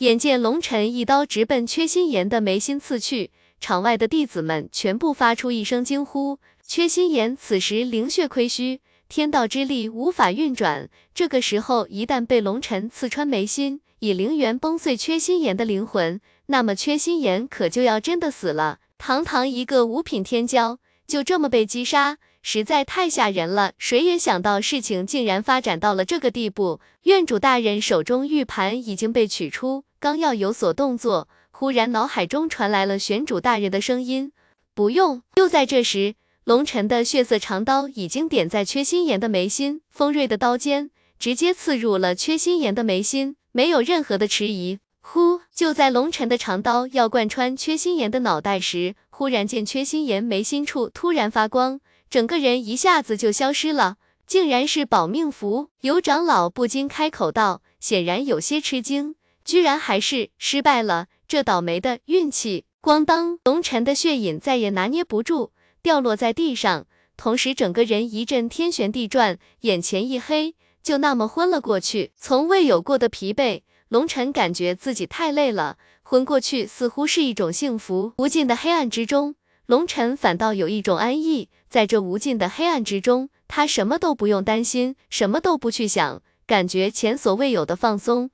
眼见龙晨一刀直奔缺心妍的眉心刺去，场外的弟子们全部发出一声惊呼。缺心妍此时灵血亏虚，天道之力无法运转，这个时候一旦被龙晨刺穿眉心，以灵元崩碎缺心妍的灵魂，那么缺心妍可就要真的死了。堂堂一个五品天骄，就这么被击杀。实在太吓人了，谁也想到事情竟然发展到了这个地步。院主大人手中玉盘已经被取出，刚要有所动作，忽然脑海中传来了玄主大人的声音：“不用。”就在这时，龙尘的血色长刀已经点在缺心妍的眉心，锋锐的刀尖直接刺入了缺心妍的眉心，没有任何的迟疑。呼！就在龙尘的长刀要贯穿缺心妍的脑袋时，忽然见缺心妍眉心处突然发光。整个人一下子就消失了，竟然是保命符。有长老不禁开口道，显然有些吃惊，居然还是失败了，这倒霉的运气！咣当，龙尘的血影再也拿捏不住，掉落在地上，同时整个人一阵天旋地转，眼前一黑，就那么昏了过去。从未有过的疲惫，龙尘感觉自己太累了，昏过去似乎是一种幸福。无尽的黑暗之中。龙尘反倒有一种安逸，在这无尽的黑暗之中，他什么都不用担心，什么都不去想，感觉前所未有的放松。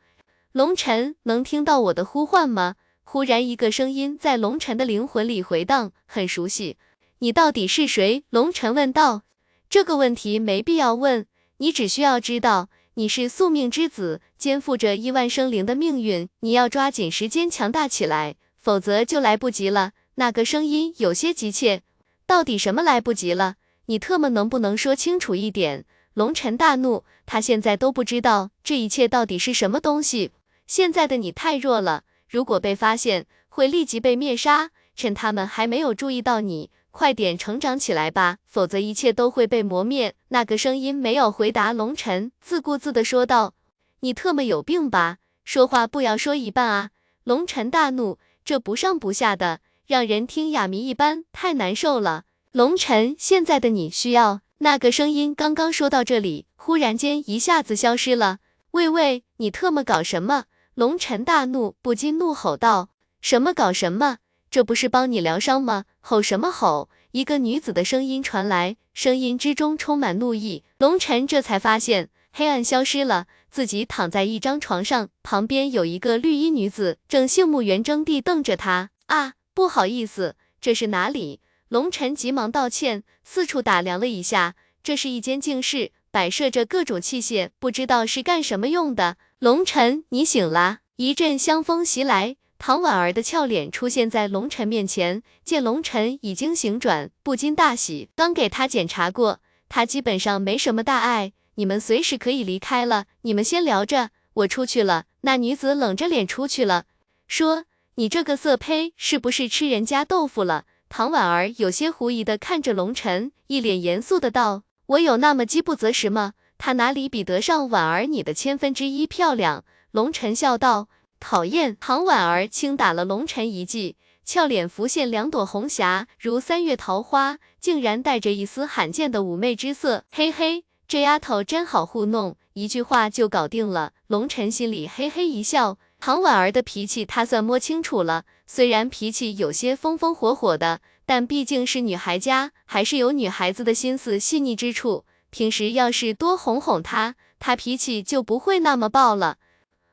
龙尘，能听到我的呼唤吗？忽然，一个声音在龙尘的灵魂里回荡，很熟悉。你到底是谁？龙尘问道。这个问题没必要问，你只需要知道，你是宿命之子，肩负着亿万生灵的命运，你要抓紧时间强大起来，否则就来不及了。那个声音有些急切，到底什么来不及了？你特么能不能说清楚一点？龙尘大怒，他现在都不知道这一切到底是什么东西。现在的你太弱了，如果被发现，会立即被灭杀。趁他们还没有注意到你，快点成长起来吧，否则一切都会被磨灭。那个声音没有回答龙尘，自顾自的说道：“你特么有病吧？说话不要说一半啊！”龙尘大怒，这不上不下的。让人听哑谜一般，太难受了。龙尘，现在的你需要那个声音。刚刚说到这里，忽然间一下子消失了。喂喂，你特么搞什么？龙尘大怒，不禁怒吼道：“什么搞什么？这不是帮你疗伤吗？吼什么吼？”一个女子的声音传来，声音之中充满怒意。龙尘这才发现，黑暗消失了，自己躺在一张床上，旁边有一个绿衣女子，正杏目圆睁地瞪着他。啊！不好意思，这是哪里？龙尘急忙道歉，四处打量了一下，这是一间静室，摆设着各种器械，不知道是干什么用的。龙尘，你醒了！一阵香风袭来，唐婉儿的俏脸出现在龙尘面前，见龙尘已经醒转，不禁大喜。刚给他检查过，他基本上没什么大碍，你们随时可以离开了。你们先聊着，我出去了。那女子冷着脸出去了，说。你这个色胚是不是吃人家豆腐了？唐婉儿有些狐疑的看着龙晨，一脸严肃的道：“我有那么饥不择食吗？她哪里比得上婉儿你的千分之一漂亮？”龙晨笑道：“讨厌！”唐婉儿轻打了龙晨一记，俏脸浮现两朵红霞，如三月桃花，竟然带着一丝罕见的妩媚之色。嘿嘿，这丫头真好糊弄，一句话就搞定了。龙晨心里嘿嘿一笑。唐婉儿的脾气他算摸清楚了，虽然脾气有些风风火火的，但毕竟是女孩家，还是有女孩子的心思细腻之处。平时要是多哄哄她，她脾气就不会那么暴了。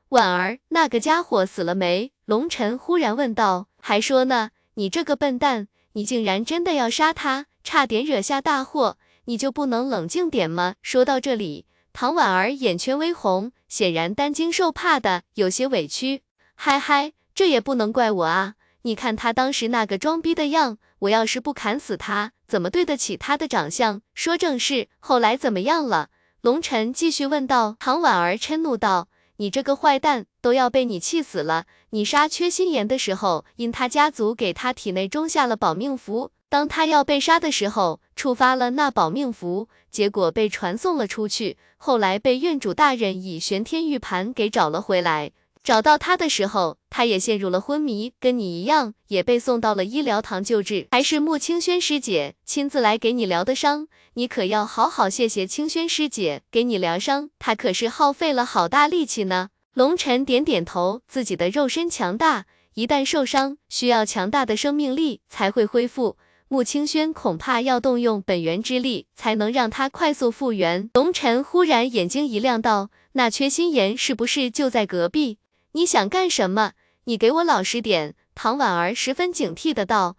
婉儿，那个家伙死了没？龙晨忽然问道。还说呢，你这个笨蛋，你竟然真的要杀他，差点惹下大祸，你就不能冷静点吗？说到这里。唐婉儿眼圈微红，显然担惊受怕的，有些委屈。嗨嗨，这也不能怪我啊！你看他当时那个装逼的样，我要是不砍死他，怎么对得起他的长相？说正事，后来怎么样了？龙晨继续问道。唐婉儿嗔怒道：“你这个坏蛋，都要被你气死了！你杀缺心妍的时候，因他家族给他体内种下了保命符。”当他要被杀的时候，触发了那保命符，结果被传送了出去。后来被院主大人以玄天玉盘给找了回来。找到他的时候，他也陷入了昏迷，跟你一样，也被送到了医疗堂救治。还是穆清轩师姐亲自来给你疗的伤，你可要好好谢谢清轩师姐给你疗伤，她可是耗费了好大力气呢。龙晨点点头，自己的肉身强大，一旦受伤，需要强大的生命力才会恢复。穆清轩恐怕要动用本源之力，才能让他快速复原。龙晨忽然眼睛一亮，道：“那缺心眼是不是就在隔壁？你想干什么？你给我老实点。”唐婉儿十分警惕的道：“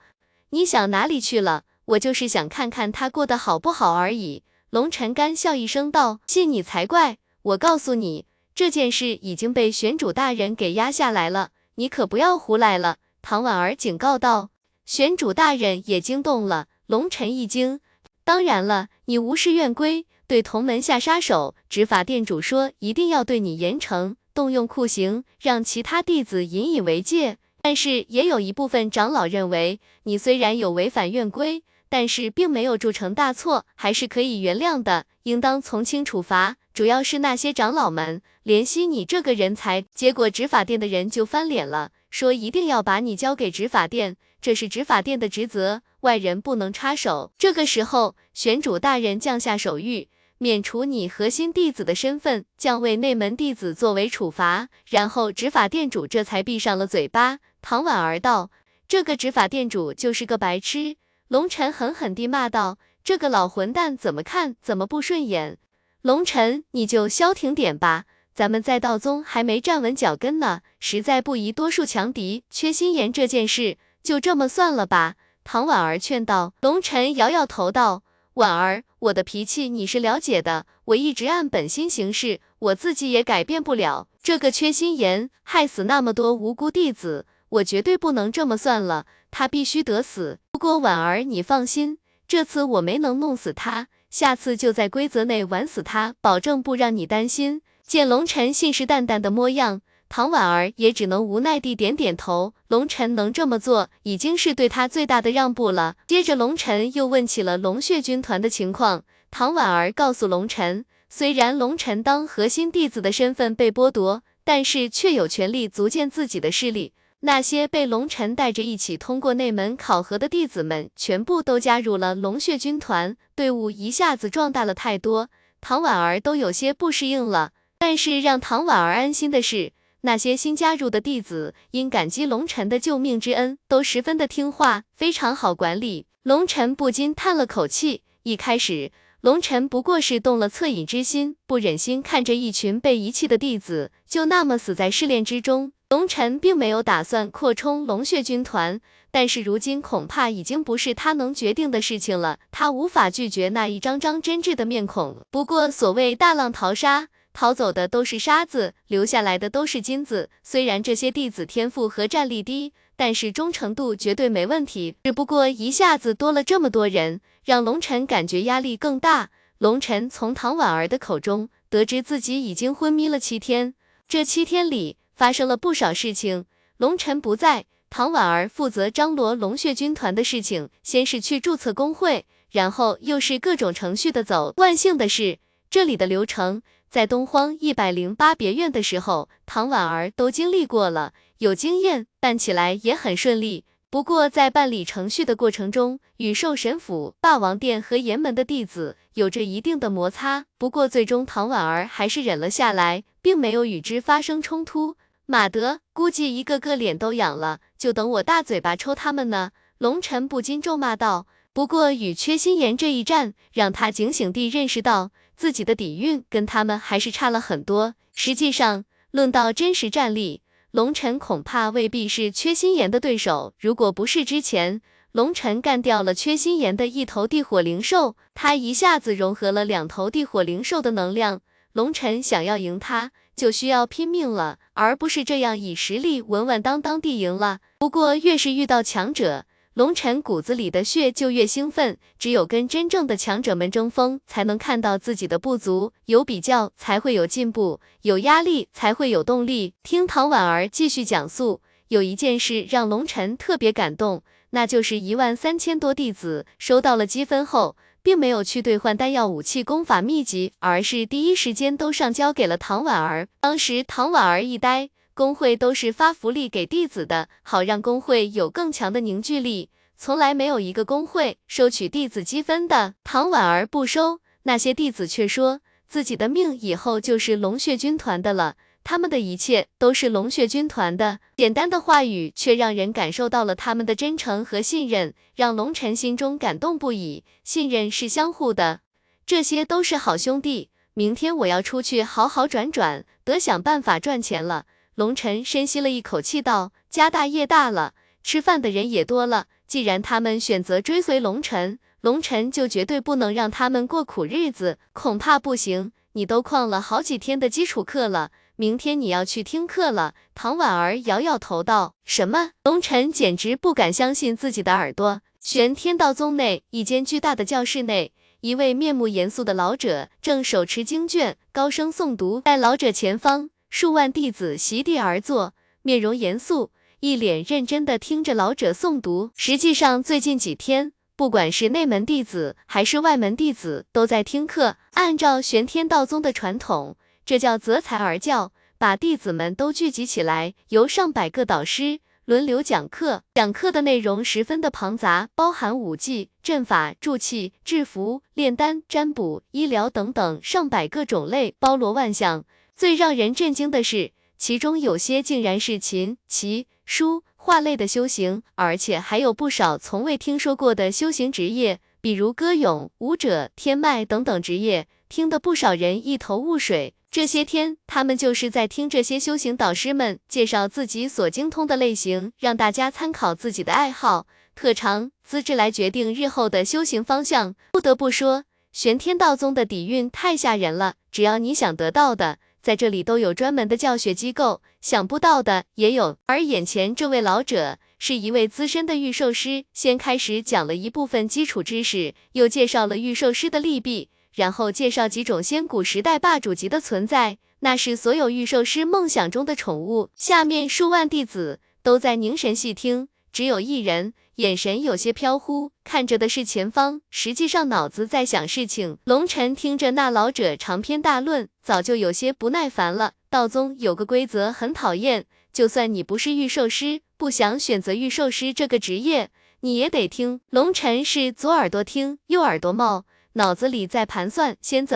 你想哪里去了？我就是想看看他过得好不好而已。”龙晨干笑一声道：“信你才怪！我告诉你，这件事已经被玄主大人给压下来了，你可不要胡来了。”唐婉儿警告道。玄主大人也惊动了，龙晨一惊。当然了，你无事愿归，对同门下杀手，执法店主说一定要对你严惩，动用酷刑，让其他弟子引以为戒。但是也有一部分长老认为，你虽然有违反院规，但是并没有铸成大错，还是可以原谅的，应当从轻处罚。主要是那些长老们怜惜你这个人才，结果执法店的人就翻脸了，说一定要把你交给执法店。这是执法殿的职责，外人不能插手。这个时候，玄主大人降下手谕，免除你核心弟子的身份，降为内门弟子作为处罚。然后执法店主这才闭上了嘴巴。唐婉儿道：“这个执法店主就是个白痴。”龙晨狠狠地骂道：“这个老混蛋怎么看怎么不顺眼。”龙晨，你就消停点吧，咱们在道宗还没站稳脚跟呢，实在不宜多数强敌。缺心眼这件事。就这么算了吧，唐婉儿劝道。龙晨摇摇头道：“婉儿，我的脾气你是了解的，我一直按本心行事，我自己也改变不了。这个缺心眼害死那么多无辜弟子，我绝对不能这么算了，他必须得死。不过婉儿，你放心，这次我没能弄死他，下次就在规则内玩死他，保证不让你担心。”见龙晨信誓旦旦的模样。唐婉儿也只能无奈地点点头，龙晨能这么做，已经是对他最大的让步了。接着，龙晨又问起了龙血军团的情况。唐婉儿告诉龙晨，虽然龙晨当核心弟子的身份被剥夺，但是却有权利组建自己的势力。那些被龙晨带着一起通过内门考核的弟子们，全部都加入了龙血军团，队伍一下子壮大了太多。唐婉儿都有些不适应了。但是让唐婉儿安心的是。那些新加入的弟子因感激龙晨的救命之恩，都十分的听话，非常好管理。龙晨不禁叹了口气。一开始，龙晨不过是动了恻隐之心，不忍心看着一群被遗弃的弟子就那么死在试炼之中。龙晨并没有打算扩充龙血军团，但是如今恐怕已经不是他能决定的事情了。他无法拒绝那一张张真挚的面孔。不过，所谓大浪淘沙。逃走的都是沙子，留下来的都是金子。虽然这些弟子天赋和战力低，但是忠诚度绝对没问题。只不过一下子多了这么多人，让龙晨感觉压力更大。龙晨从唐婉儿的口中得知自己已经昏迷了七天，这七天里发生了不少事情。龙晨不在，唐婉儿负责张罗龙血军团的事情，先是去注册工会，然后又是各种程序的走。万幸的是，这里的流程。在东荒一百零八别院的时候，唐婉儿都经历过了，有经验，办起来也很顺利。不过在办理程序的过程中，与兽神府、霸王殿和岩门的弟子有着一定的摩擦。不过最终唐婉儿还是忍了下来，并没有与之发生冲突。马德估计一个个脸都痒了，就等我大嘴巴抽他们呢。龙尘不禁咒骂道。不过与缺心眼这一战，让他警醒地认识到。自己的底蕴跟他们还是差了很多。实际上，论到真实战力，龙尘恐怕未必是缺心眼的对手。如果不是之前龙尘干掉了缺心眼的一头地火灵兽，他一下子融合了两头地火灵兽的能量，龙尘想要赢他，就需要拼命了，而不是这样以实力稳稳当当地赢了。不过，越是遇到强者，龙晨骨子里的血就越兴奋，只有跟真正的强者们争锋，才能看到自己的不足，有比较才会有进步，有压力才会有动力。听唐婉儿继续讲述，有一件事让龙晨特别感动，那就是一万三千多弟子收到了积分后，并没有去兑换丹药、武器、功法秘籍，而是第一时间都上交给了唐婉儿。当时唐婉儿一呆。工会都是发福利给弟子的，好让工会有更强的凝聚力。从来没有一个工会收取弟子积分的。唐婉儿不收，那些弟子却说自己的命以后就是龙血军团的了。他们的一切都是龙血军团的。简单的话语，却让人感受到了他们的真诚和信任，让龙晨心中感动不已。信任是相互的，这些都是好兄弟。明天我要出去好好转转，得想办法赚钱了。龙晨深吸了一口气，道：“家大业大了，吃饭的人也多了。既然他们选择追随龙晨，龙晨就绝对不能让他们过苦日子，恐怕不行。你都旷了好几天的基础课了，明天你要去听课了。”唐婉儿摇摇头道：“什么？”龙晨简直不敢相信自己的耳朵。玄天道宗内一间巨大的教室内。一位面目严肃的老者正手持经卷，高声诵读。在老者前方，数万弟子席地而坐，面容严肃，一脸认真地听着老者诵读。实际上，最近几天，不管是内门弟子还是外门弟子，都在听课。按照玄天道宗的传统，这叫择才而教，把弟子们都聚集起来，由上百个导师。轮流讲课，讲课的内容十分的庞杂，包含武技、阵法、助气、制服、炼丹、占卜、医疗等等上百个种类，包罗万象。最让人震惊的是，其中有些竟然是琴棋书画类的修行，而且还有不少从未听说过的修行职业，比如歌咏、舞者、天脉等等职业，听得不少人一头雾水。这些天，他们就是在听这些修行导师们介绍自己所精通的类型，让大家参考自己的爱好、特长、资质来决定日后的修行方向。不得不说，玄天道宗的底蕴太吓人了。只要你想得到的，在这里都有专门的教学机构；想不到的也有。而眼前这位老者是一位资深的御兽师，先开始讲了一部分基础知识，又介绍了御兽师的利弊。然后介绍几种仙古时代霸主级的存在，那是所有御兽师梦想中的宠物。下面数万弟子都在凝神细听，只有一人眼神有些飘忽，看着的是前方，实际上脑子在想事情。龙尘听着那老者长篇大论，早就有些不耐烦了。道宗有个规则很讨厌，就算你不是御兽师，不想选择御兽师这个职业，你也得听。龙尘是左耳朵听，右耳朵冒。脑子里在盘算，先怎么。